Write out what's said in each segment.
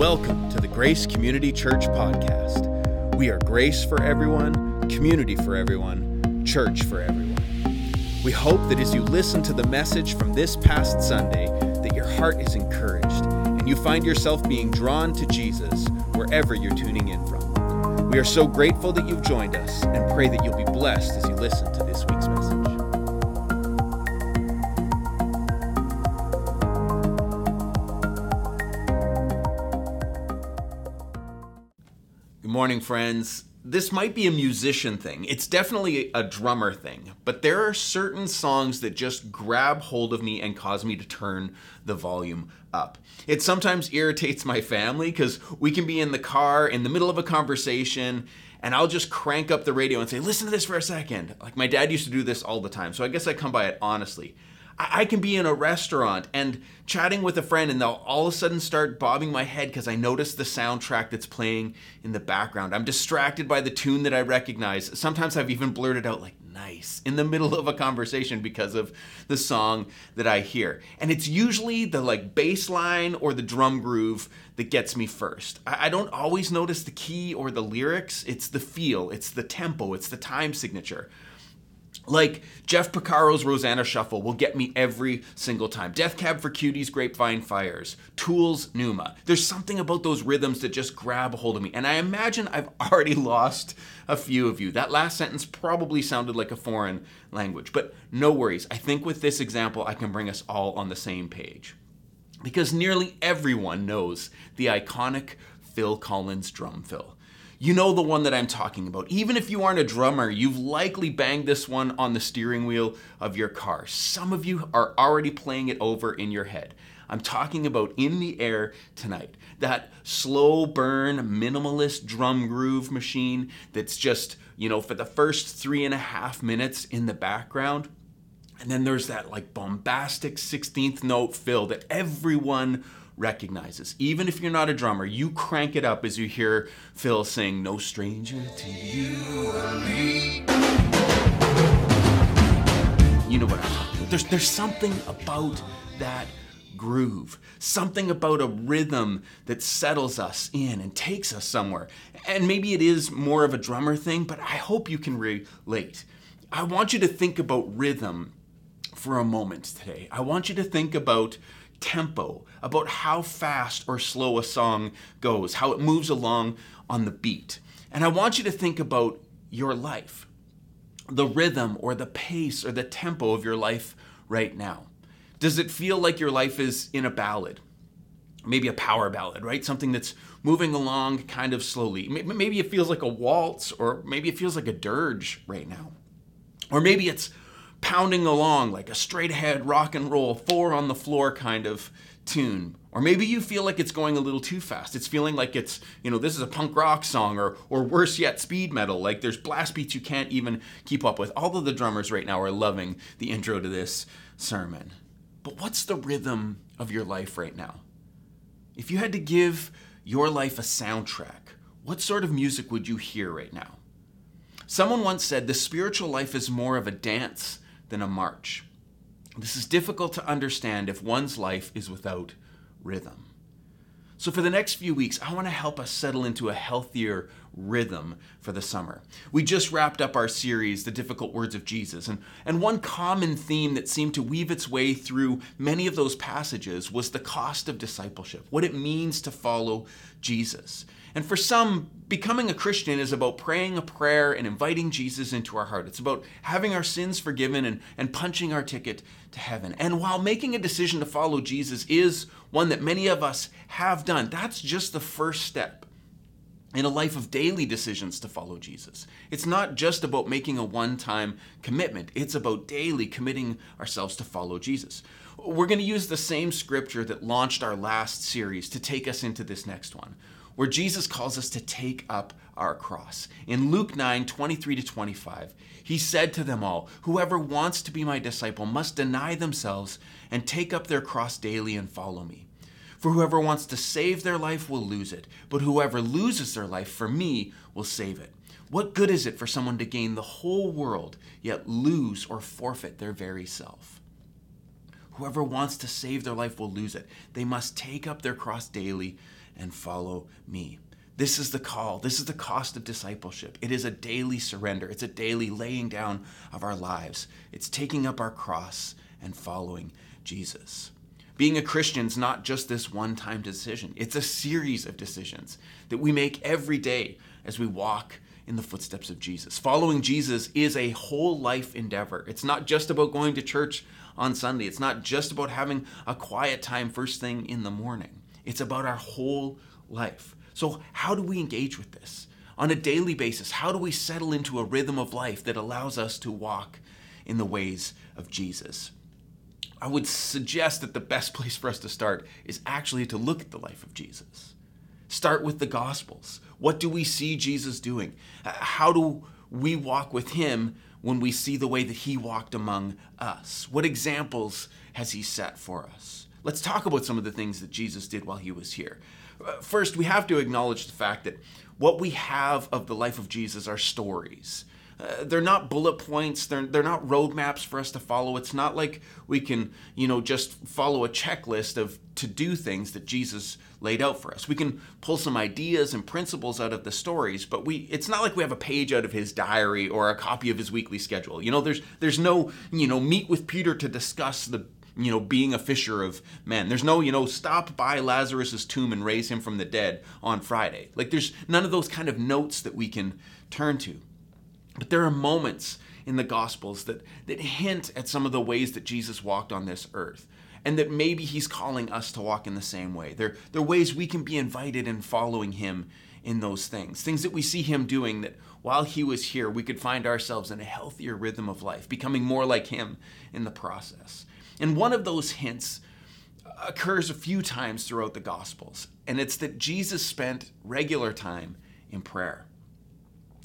Welcome to the Grace Community Church podcast. We are grace for everyone, community for everyone, church for everyone. We hope that as you listen to the message from this past Sunday, that your heart is encouraged and you find yourself being drawn to Jesus wherever you're tuning in from. We are so grateful that you've joined us and pray that you'll be blessed as you listen to this week's morning, friends. This might be a musician thing. It's definitely a drummer thing, but there are certain songs that just grab hold of me and cause me to turn the volume up. It sometimes irritates my family because we can be in the car in the middle of a conversation and I'll just crank up the radio and say, listen to this for a second. Like my dad used to do this all the time, so I guess I come by it honestly. I, can be in a restaurant and chatting with a friend, and they'll all of a sudden start bobbing my head because I notice the soundtrack that's playing in the background. I'm distracted by the tune that I recognize. Sometimes I've even blurted out, like, nice, in the middle of a conversation because of the song that I hear. And it's usually the like bass line or the drum groove that gets me first. I don't always notice the key or the lyrics, it's the feel, it's the tempo, it's the time signature. Like Jeff Porcaro's Rosanna Shuffle will get me every single time. Death Cab for Cutie's, Grapevine Fires, Tool's Pneuma. There's something about those rhythms that just grab a hold of me. And I imagine I've already lost a few of you. That last sentence probably sounded like a foreign language, but no worries. I think with this example, I can bring us all on the same page. Because nearly everyone knows the iconic Phil Collins drum fill. You know the one that I'm talking about. Even if you aren't a drummer, you've likely banged this one on the steering wheel of your car. Some of you are already playing it over in your head. I'm talking about In the Air Tonight. That slow burn, minimalist drum groove machine that's just, you know, for the first three and a half minutes in the background. And then there's that like bombastic 16th note fill that everyone recognizes. Even if you're not a drummer, you crank it up as you hear Phil sing No Stranger to You or Me. You know what I'm talking about. There's, there's something about that groove, something about a rhythm that settles us in and takes us somewhere. And maybe it is more of a drummer thing, but I hope you can relate. I want you to think about rhythm for a moment today. I want you to think about tempo, about how fast or slow a song goes, how it moves along on the beat. And I want you to think about your life, the rhythm or the pace or the tempo of your life right now. Does it feel like your life is in a ballad? Maybe a power ballad, right? Something that's moving along kind of slowly. Maybe it feels like a waltz, or maybe it feels like a dirge right now. Or maybe it's pounding along like a straight ahead rock and roll, four on the floor kind of tune. Or maybe you feel like it's going a little too fast. It's feeling like it's, you know, this is a punk rock song or or worse yet, speed metal. Like there's blast beats you can't even keep up with. All of the drummers right now are loving the intro to this sermon. But what's the rhythm of your life right now? If you had to give your life a soundtrack, what sort of music would you hear right now? Someone once said the spiritual life is more of a dance than a march. This is difficult to understand if one's life is without rhythm. So, for the next few weeks, I want to help us settle into a healthier rhythm for the summer. We just wrapped up our series, The Difficult Words of Jesus, and, and one common theme that seemed to weave its way through many of those passages was the cost of discipleship, what it means to follow Jesus. And for some, becoming a Christian is about praying a prayer and inviting Jesus into our heart. It's about having our sins forgiven and, and punching our ticket to heaven. And while making a decision to follow Jesus is one that many of us have done, that's just the first step in a life of daily decisions to follow Jesus. It's not just about making a one time commitment, it's about daily committing ourselves to follow Jesus. We're going to use the same scripture that launched our last series to take us into this next one where Jesus calls us to take up our cross. In Luke 9 23 to 25, he said to them all, Whoever wants to be my disciple must deny themselves and take up their cross daily and follow me. For whoever wants to save their life will lose it, but whoever loses their life for me will save it. What good is it for someone to gain the whole world, yet lose or forfeit their very self? Whoever wants to save their life will lose it. They must take up their cross daily and follow me. This is the call. This is the cost of discipleship. It is a daily surrender, it's a daily laying down of our lives. It's taking up our cross and following Jesus. Being a Christian is not just this one time decision, it's a series of decisions that we make every day as we walk in the footsteps of Jesus. Following Jesus is a whole life endeavor. It's not just about going to church on Sunday, it's not just about having a quiet time first thing in the morning. It's about our whole life. So, how do we engage with this? On a daily basis, how do we settle into a rhythm of life that allows us to walk in the ways of Jesus? I would suggest that the best place for us to start is actually to look at the life of Jesus. Start with the Gospels. What do we see Jesus doing? How do we walk with him when we see the way that he walked among us? What examples has he set for us? Let's talk about some of the things that Jesus did while he was here. First, we have to acknowledge the fact that what we have of the life of Jesus are stories. Uh, they're not bullet points. They're, they're not roadmaps for us to follow. It's not like we can, you know, just follow a checklist of to do things that Jesus laid out for us. We can pull some ideas and principles out of the stories, but we it's not like we have a page out of his diary or a copy of his weekly schedule. You know, there's there's no, you know, meet with Peter to discuss the you know, being a fisher of men. There's no, you know, stop by Lazarus's tomb and raise him from the dead on Friday. Like there's none of those kind of notes that we can turn to. But there are moments in the gospels that that hint at some of the ways that Jesus walked on this earth and that maybe he's calling us to walk in the same way. There, there are ways we can be invited in following him in those things. Things that we see him doing that while he was here, we could find ourselves in a healthier rhythm of life, becoming more like him in the process. And one of those hints occurs a few times throughout the Gospels, and it's that Jesus spent regular time in prayer.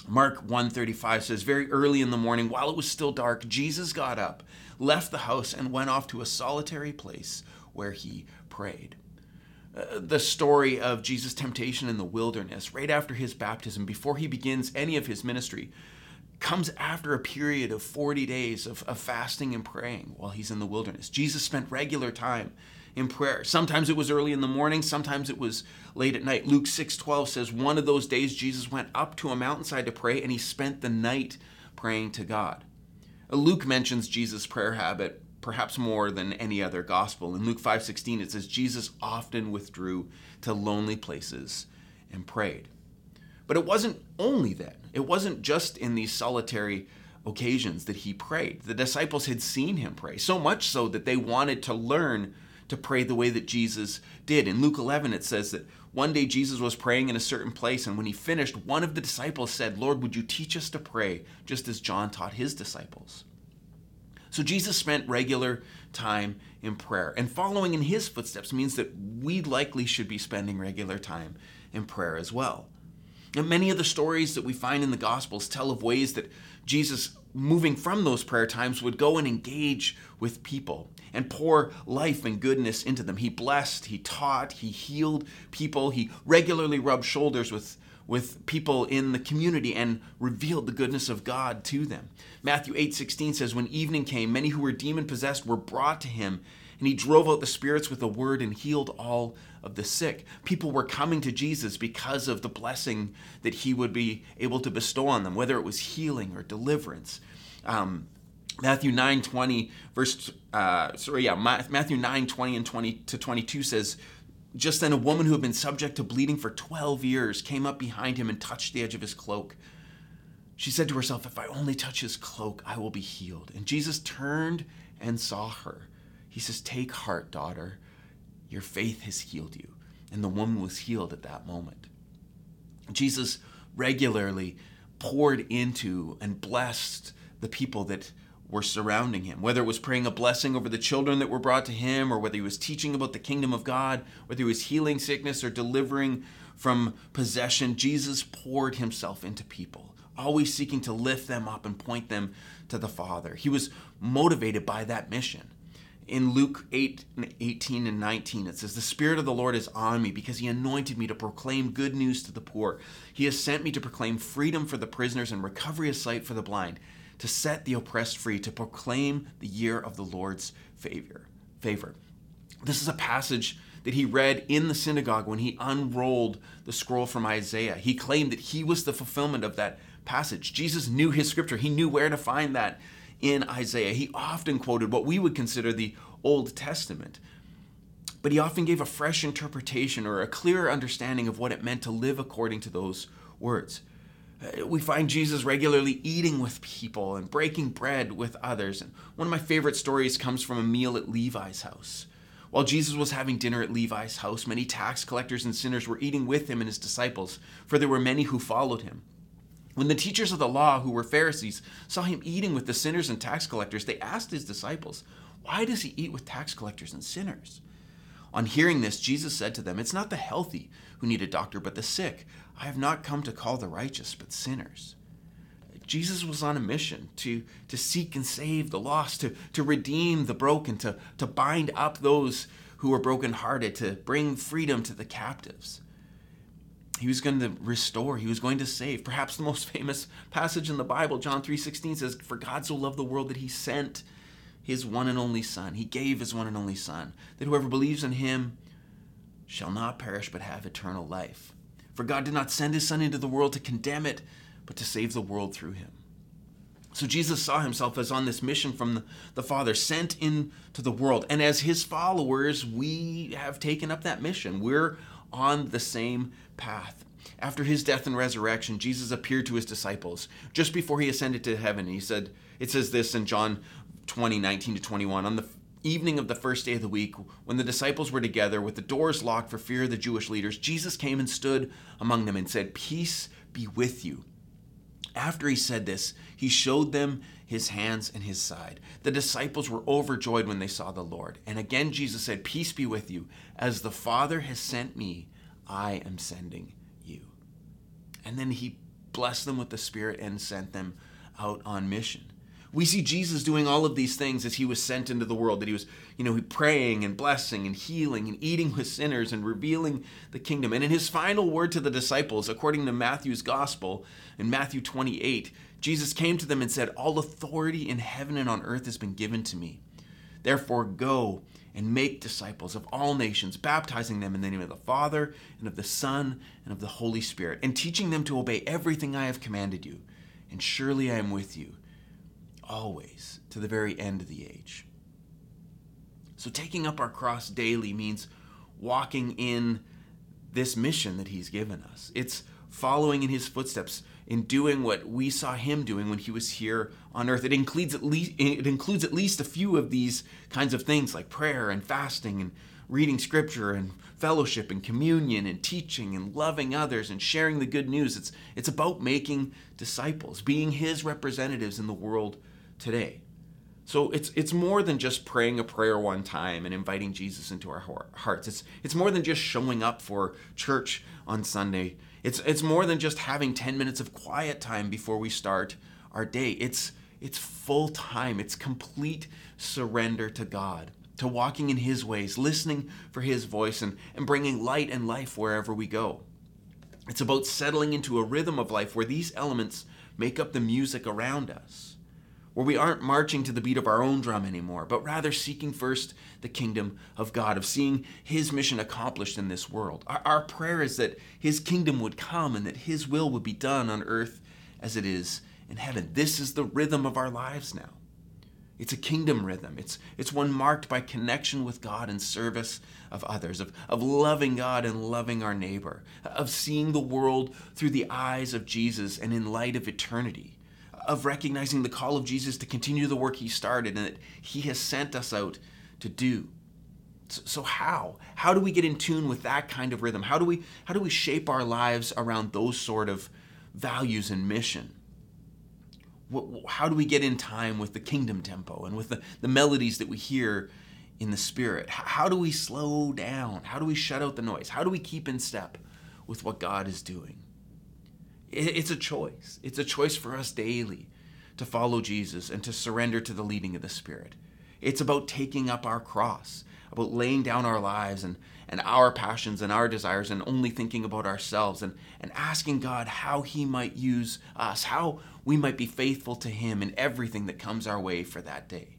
Mark 135 says very early in the morning while it was still dark Jesus got up left the house and went off to a solitary place where he prayed. Uh, the story of Jesus' temptation in the wilderness right after his baptism before he begins any of his ministry comes after a period of 40 days of, of fasting and praying while he's in the wilderness. Jesus spent regular time in prayer. Sometimes it was early in the morning, sometimes it was late at night. Luke 6:12 says one of those days Jesus went up to a mountainside to pray and he spent the night praying to God. Uh, Luke mentions Jesus' prayer habit perhaps more than any other gospel. In Luke 5:16 it says Jesus often withdrew to lonely places and prayed. But it wasn't only then. It wasn't just in these solitary occasions that he prayed. The disciples had seen him pray, so much so that they wanted to learn to pray the way that Jesus did. In Luke 11, it says that one day Jesus was praying in a certain place, and when he finished, one of the disciples said, Lord, would you teach us to pray just as John taught his disciples? So Jesus spent regular time in prayer, and following in his footsteps means that we likely should be spending regular time in prayer as well. And many of the stories that we find in the Gospels tell of ways that Jesus, moving from those prayer times, would go and engage with people and pour life and goodness into them. He blessed, he taught, he healed people, he regularly rubbed shoulders with, with people in the community and revealed the goodness of God to them. Matthew 8:16 says when evening came many who were demon possessed were brought to him and he drove out the spirits with a word and healed all of the sick. People were coming to Jesus because of the blessing that he would be able to bestow on them, whether it was healing or deliverance. Um, Matthew 9 20, verse, uh, sorry, yeah, Matthew 9 20 and 20 to 22 says, Just then a woman who had been subject to bleeding for 12 years came up behind him and touched the edge of his cloak. She said to herself, If I only touch his cloak, I will be healed. And Jesus turned and saw her. He says, Take heart, daughter. Your faith has healed you. And the woman was healed at that moment. Jesus regularly poured into and blessed the people that were surrounding him. Whether it was praying a blessing over the children that were brought to him, or whether he was teaching about the kingdom of God, whether he was healing sickness or delivering from possession, Jesus poured himself into people, always seeking to lift them up and point them to the Father. He was motivated by that mission in Luke 8, and 18 and 19, it says, The Spirit of the Lord is on me because he anointed me to proclaim good news to the poor. He has sent me to proclaim freedom for the prisoners and recovery of sight for the blind, to set the oppressed free, to proclaim the year of the Lord's favor. favor. This is a passage that he read in the synagogue when he unrolled the scroll from Isaiah. He claimed that he was the fulfillment of that passage. Jesus knew his scripture, he knew where to find that in Isaiah. He often quoted what we would consider the Old Testament, but he often gave a fresh interpretation or a clearer understanding of what it meant to live according to those words. Uh, we find Jesus regularly eating with people and breaking bread with others. And one of my favorite stories comes from a meal at Levi's house. While Jesus was having dinner at Levi's house, many tax collectors and sinners were eating with him and his disciples, for there were many who followed him. When the teachers of the law, who were Pharisees, saw him eating with the sinners and tax collectors, they asked his disciples, Why does he eat with tax collectors and sinners? On hearing this, Jesus said to them, It's not the healthy who need a doctor, but the sick. I have not come to call the righteous, but sinners. Jesus was on a mission to, to seek and save the lost, to, to redeem the broken, to, to bind up those who were brokenhearted, to bring freedom to the captives. He was going to restore, he was going to save. Perhaps the most famous passage in the Bible, John 3:16 says, "For God so loved the world that he sent his one and only son. He gave his one and only son, that whoever believes in him shall not perish but have eternal life." For God did not send his Son into the world to condemn it, but to save the world through him. So Jesus saw himself as on this mission from the, the Father, sent into the world. And as his followers, we have taken up that mission. We're on the same path. After his death and resurrection, Jesus appeared to his disciples just before he ascended to heaven. He said, it says this in John 20, 19 to 21. On the evening of the first day of the week, when the disciples were together with the doors locked for fear of the Jewish leaders, Jesus came and stood among them and said, Peace be with you. After he said this, he showed them his hands and his side. The disciples were overjoyed when they saw the Lord. And again, Jesus said, Peace be with you. As the Father has sent me, I am sending you. And then he blessed them with the Spirit and sent them out on mission. We see Jesus doing all of these things as he was sent into the world, that he was, you know, praying and blessing and healing and eating with sinners and revealing the kingdom. And in his final word to the disciples, according to Matthew's gospel, in Matthew 28, Jesus came to them and said, All authority in heaven and on earth has been given to me. Therefore, go and make disciples of all nations, baptizing them in the name of the Father and of the Son and of the Holy Spirit, and teaching them to obey everything I have commanded you. And surely I am with you always to the very end of the age. So, taking up our cross daily means walking in this mission that He's given us. It's following in His footsteps, in doing what we saw Him doing when He was here on earth. It includes at least it includes at least a few of these kinds of things like prayer and fasting and reading scripture and fellowship and communion and teaching and loving others and sharing the good news. It's it's about making disciples, being His representatives in the world today. So it's it's more than just praying a prayer one time and inviting Jesus into our hearts. It's it's more than just showing up for church on Sunday. It's it's more than just having 10 minutes of quiet time before we start our day. It's it's full time. It's complete surrender to God, to walking in his ways, listening for his voice and and bringing light and life wherever we go. It's about settling into a rhythm of life where these elements make up the music around us where we aren't marching to the beat of our own drum anymore, but rather seeking first the kingdom of God, of seeing His mission accomplished in this world. Our, our, prayer is that His kingdom would come and that His will would be done on earth as it is in heaven. This is the rhythm of our lives now. It's a kingdom rhythm. It's, it's one marked by connection with God and service of others, of, of loving God and loving our neighbor, of seeing the world through the eyes of Jesus and in light of eternity of recognizing the call of Jesus to continue the work he started and that he has sent us out to do. So how? How do we get in tune with that kind of rhythm? How do we how do we shape our lives around those sort of values and mission? How do we get in time with the kingdom tempo and with the, the melodies that we hear in the spirit? How do we slow down? How do we shut out the noise? How do we keep in step with what God is doing? It's a choice. It's a choice for us daily to follow Jesus and to surrender to the leading of the Spirit. It's about taking up our cross, about laying down our lives and, and our passions and our desires and only thinking about ourselves and, and asking God how He might use us, how we might be faithful to Him in everything that comes our way for that day.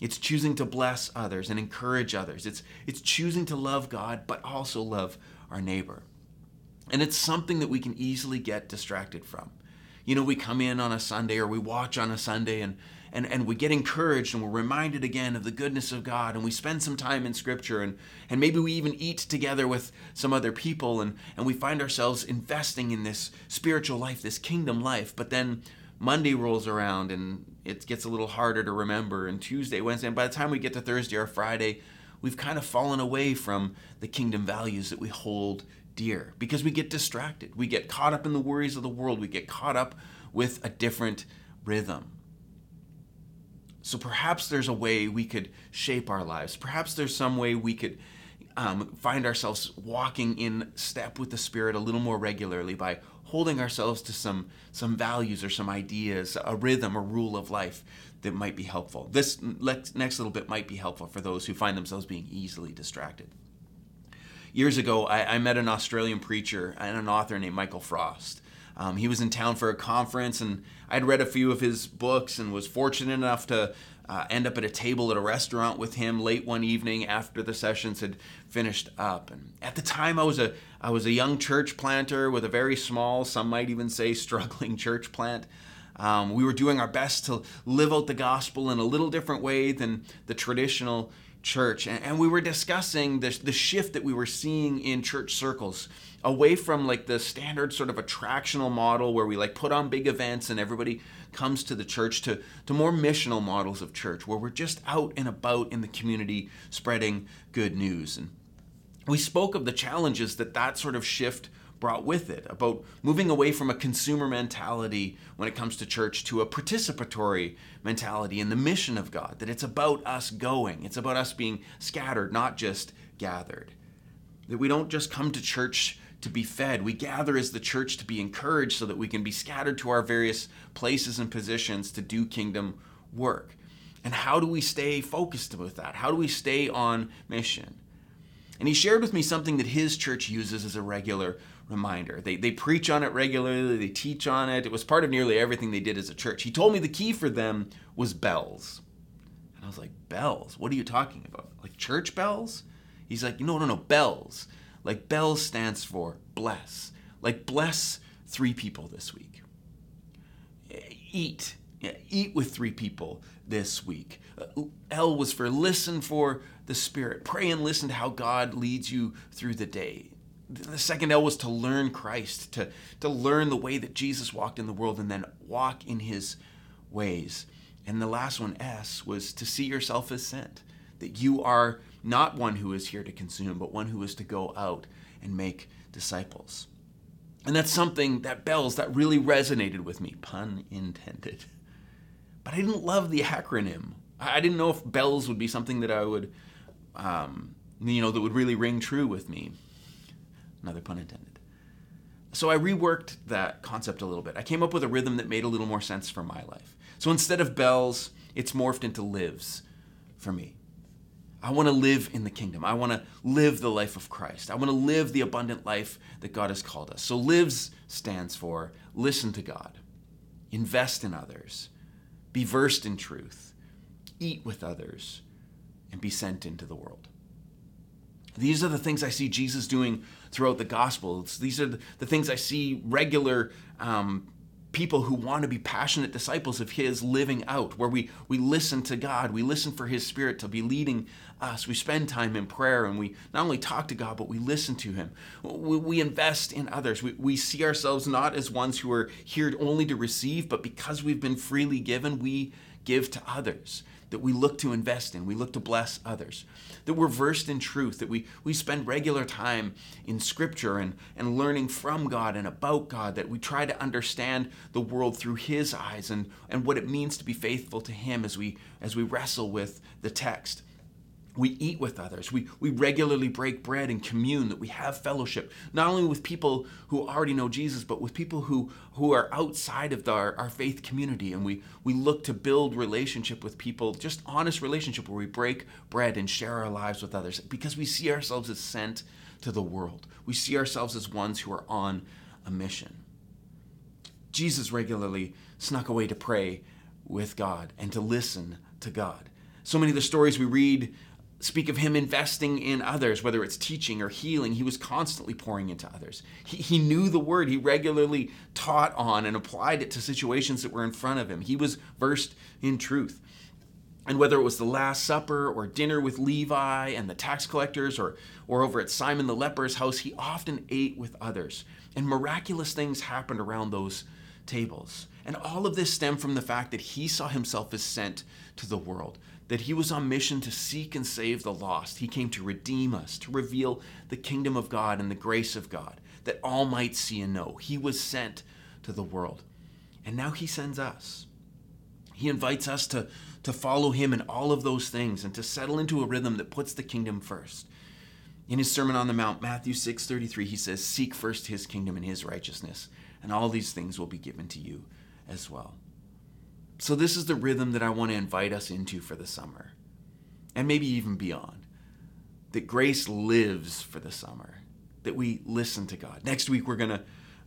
It's choosing to bless others and encourage others. It's, it's choosing to love God, but also love our neighbor. And it's something that we can easily get distracted from. You know, we come in on a Sunday or we watch on a Sunday and, and, and we get encouraged and we're reminded again of the goodness of God and we spend some time in Scripture and, and maybe we even eat together with some other people and, and we find ourselves investing in this spiritual life, this kingdom life. But then Monday rolls around and it gets a little harder to remember, and Tuesday, Wednesday, and by the time we get to Thursday or Friday, we've kind of fallen away from the kingdom values that we hold dear because we get distracted. We get caught up in the worries of the world. We get caught up with a different rhythm. So perhaps there's a way we could shape our lives. Perhaps there's some way we could um, find ourselves walking in step with the Spirit a little more regularly by holding ourselves to some some values or some ideas, a rhythm or rule of life that might be helpful. This next little bit might be helpful for those who find themselves being easily distracted. Years ago, I, I met an Australian preacher and an author named Michael Frost. Um, he was in town for a conference, and I'd read a few of his books and was fortunate enough to uh, end up at a table at a restaurant with him late one evening after the sessions had finished up. And at the time, I was a I was a young church planter with a very small, some might even say, struggling church plant. Um, we were doing our best to live out the gospel in a little different way than the traditional church. And, and we were discussing the, the shift that we were seeing in church circles away from like the standard sort of attractional model where we like put on big events and everybody comes to the church to, to more missional models of church where we're just out and about in the community spreading good news. And we spoke of the challenges that that sort of shift brought with it about moving away from a consumer mentality when it comes to church to a participatory mentality in the mission of God, that it's about us going, it's about us being scattered, not just gathered. That we don't just come to church to be fed, we gather as the church to be encouraged so that we can be scattered to our various places and positions to do kingdom work. And how do we stay focused with that? How do we stay on mission? And he shared with me something that his church uses as a regular reminder. They, they preach on it regularly, they teach on it. It was part of nearly everything they did as a church. He told me the key for them was bells. And I was like, Bells? What are you talking about? Like church bells? He's like, No, no, no, bells. Like bells stands for bless. Like bless three people this week. Eat. Yeah, eat with three people this week. Uh, L was for listen for the Spirit. Pray and listen to how God leads you through the day the second L was to learn Christ, to, to learn the way that Jesus walked in the world and then walk in his ways. And the last one, S, was to see yourself as sent, that you are not one who is here to consume, but one who is to go out and make disciples. And that's something that bells that really resonated with me, pun intended. But I didn't love the acronym. I didn't know if bells would be something that I would, um, you know, that would really ring true with me. Another pun intended. So I reworked that concept a little bit. I came up with a rhythm that made a little more sense for my life. So instead of bells, it's morphed into lives for me. I want to live in the kingdom. I want to live the life of Christ. I want to live the abundant life that God has called us. So lives stands for listen to God, invest in others, be versed in truth, eat with others, and be sent into the world. These are the things I see Jesus doing throughout the Gospels. These are the things I see regular um, people who want to be passionate disciples of His living out, where we, we listen to God, we listen for His Spirit to be leading us. We spend time in prayer and we not only talk to God, but we listen to Him. We, we invest in others. We, we see ourselves not as ones who are here only to receive, but because we've been freely given, we give to others that we look to invest in, we look to bless others, that we're versed in truth, that we, we spend regular time in Scripture and, and learning from God and about God, that we try to understand the world through His eyes and, and what it means to be faithful to Him as we, as we wrestle with the text we eat with others. We, we regularly break bread and commune, that we have fellowship, not only with people who already know Jesus, but with people who, who are outside of the, our, our faith community. And we, we look to build relationship with people, just honest relationship where we break bread and share our lives with others because we see ourselves as sent to the world. We see ourselves as ones who are on a mission. Jesus regularly snuck away to pray with God and to listen to God. So many of the stories we read speak of him investing in others, whether it's teaching or healing. He was constantly pouring into others. He, he knew the word, he regularly taught on and applied it to situations that were in front of him. He was versed in truth. And whether it was the Last Supper or dinner with Levi and the tax collectors or, or over at Simon the leper's house, he often ate with others. And miraculous things happened around those tables. And all of this stemmed from the fact that he saw himself as sent to the world, that he was on mission to seek and save the lost. He came to redeem us, to reveal the kingdom of God and the grace of God, that all might see and know. He was sent to the world. And now he sends us. He invites us to, to follow him in all of those things and to settle into a rhythm that puts the kingdom first. In his Sermon on the Mount, Matthew 6:33, he says, "Seek first his kingdom and his righteousness, and all these things will be given to you as well." So, this is the rhythm that I want to invite us into for the summer, and maybe even beyond. That grace lives for the summer, that we listen to God. Next week, we're going to.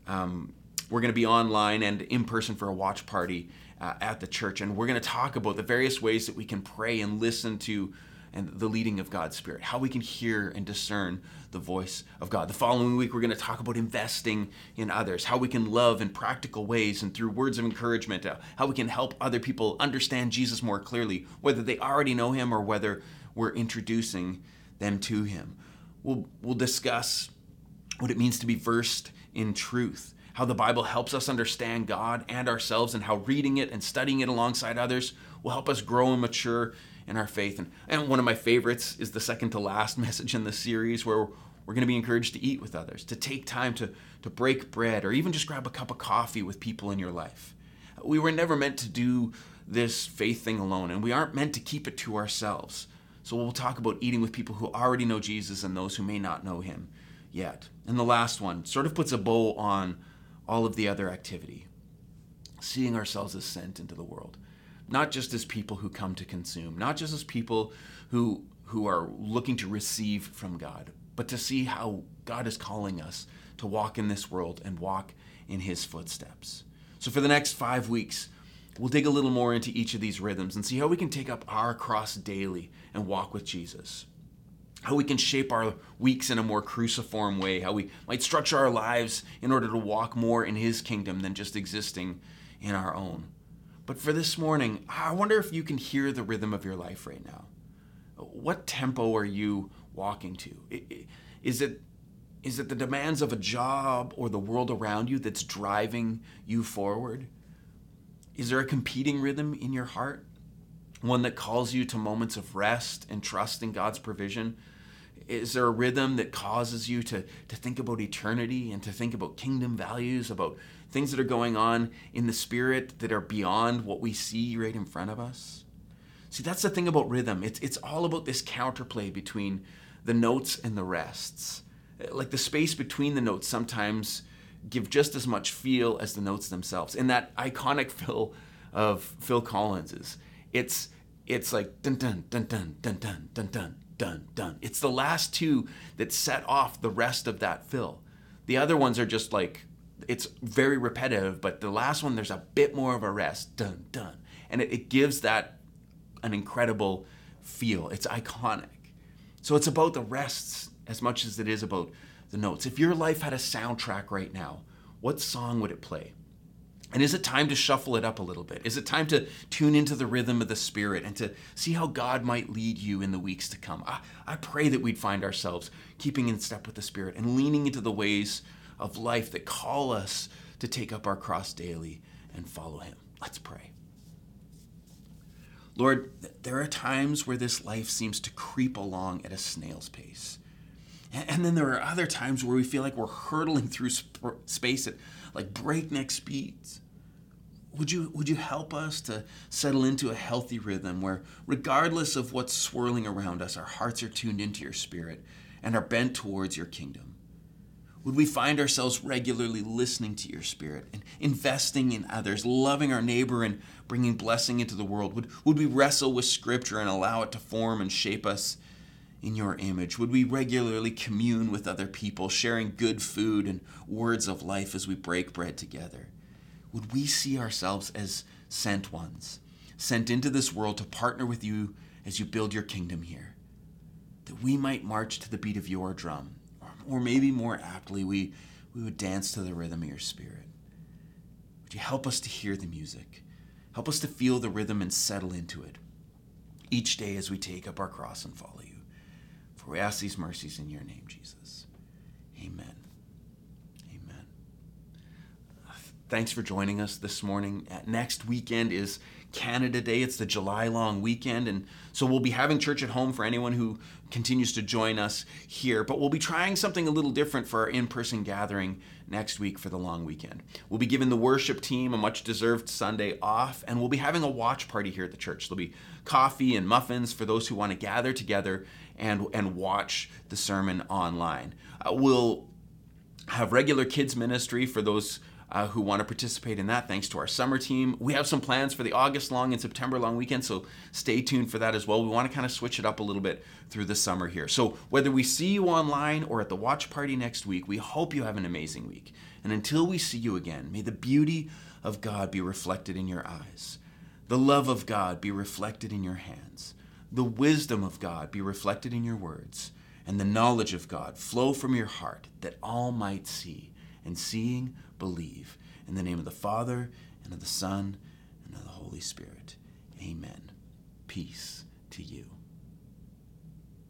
Um, we're going to be online and in person for a watch party uh, at the church, and we're going to talk about the various ways that we can pray and listen to and the leading of God's Spirit, how we can hear and discern the voice of God. The following week, we're going to talk about investing in others, how we can love in practical ways and through words of encouragement, uh, how we can help other people understand Jesus more clearly, whether they already know him or whether we're introducing them to him. We'll, we'll discuss what it means to be versed in truth, how the Bible helps us understand God and ourselves, and how reading it and studying it alongside others will help us grow and mature in our faith. And, and one of my favorites is the second to last message in the series where we're going to be encouraged to eat with others, to take time to, to break bread, or even just grab a cup of coffee with people in your life. We were never meant to do this faith thing alone, and we aren't meant to keep it to ourselves. So we'll talk about eating with people who already know Jesus and those who may not know him yet. And the last one sort of puts a bow on all of the other activity seeing ourselves as sent into the world not just as people who come to consume, not just as people who who are looking to receive from God, but to see how God is calling us to walk in this world and walk in his footsteps. So for the next 5 weeks, we'll dig a little more into each of these rhythms and see how we can take up our cross daily and walk with Jesus. How we can shape our weeks in a more cruciform way, how we might structure our lives in order to walk more in his kingdom than just existing in our own. But for this morning, I wonder if you can hear the rhythm of your life right now. What tempo are you walking to? Is it is it the demands of a job or the world around you that's driving you forward? Is there a competing rhythm in your heart? One that calls you to moments of rest and trust in God's provision? Is there a rhythm that causes you to, to think about eternity and to think about kingdom values, about things that are going on in the spirit that are beyond what we see right in front of us. See, that's the thing about rhythm. It's, it's all about this counterplay between the notes and the rests. Like the space between the notes sometimes give just as much feel as the notes themselves. In that iconic fill of Phil Collins's, it's it's like dun dun dun dun dun dun dun dun dun dun. It's the last two that set off the rest of that fill. The other ones are just like it's very repetitive, but the last one there's a bit more of a rest, dun dun, and it, it gives that an incredible feel. It's iconic. So it's about the rests as much as it is about the notes. If your life had a soundtrack right now, what song would it play? And is it time to shuffle it up a little bit? Is it time to tune into the rhythm of the Spirit and to see how God might lead you in the weeks to come? I, I pray that we'd find ourselves keeping in step with the Spirit and leaning into the ways of life that call us to take up our cross daily and follow Him. Let's pray. Lord, there are times where this life seems to creep along at a snail's pace. And then there are other times where we feel like we're hurtling through sp- space at like breakneck speeds. Would you, would you help us to settle into a healthy rhythm where, regardless of what's swirling around us, our hearts are tuned into your spirit and are bent towards your kingdom? Would we find ourselves regularly listening to your spirit and investing in others, loving our neighbor and bringing blessing into the world? Would, would we wrestle with scripture and allow it to form and shape us in your image? Would we regularly commune with other people, sharing good food and words of life as we break bread together? Would we see ourselves as sent ones, sent into this world to partner with you as you build your kingdom here, that we might march to the beat of your drum, or maybe more aptly, we, we would dance to the rhythm of your spirit. Would you help us to hear the music? Help us to feel the rhythm and settle into it each day as we take up our cross and follow you. For we ask these mercies in your name, Jesus. Amen. Amen. Thanks for joining us this morning. Uh, next weekend is Canada Day. It's the July long weekend. And so we'll be having church at home for anyone who continues to join us here. But we'll be trying something a little different for our in person gathering next week for the long weekend. We'll be giving the worship team a much deserved Sunday off, and we'll be having a watch party here at the church. There'll be coffee and muffins for those who want to gather together and, and watch the sermon online. Uh, we'll have regular kids ministry for those uh, who want to participate in that, thanks to our summer team. We have some plans for the August long and September long weekend, so stay tuned for that as well. We want to kind of switch it up a little bit through the summer here. So, whether we see you online or at the watch party next week, we hope you have an amazing week. And until we see you again, may the beauty of God be reflected in your eyes, the love of God be reflected in your hands, the wisdom of God be reflected in your words, and the knowledge of God flow from your heart that all might see and seeing, believe. In the name of the Father, and of the Son, and of the Holy Spirit. Amen. Peace to you.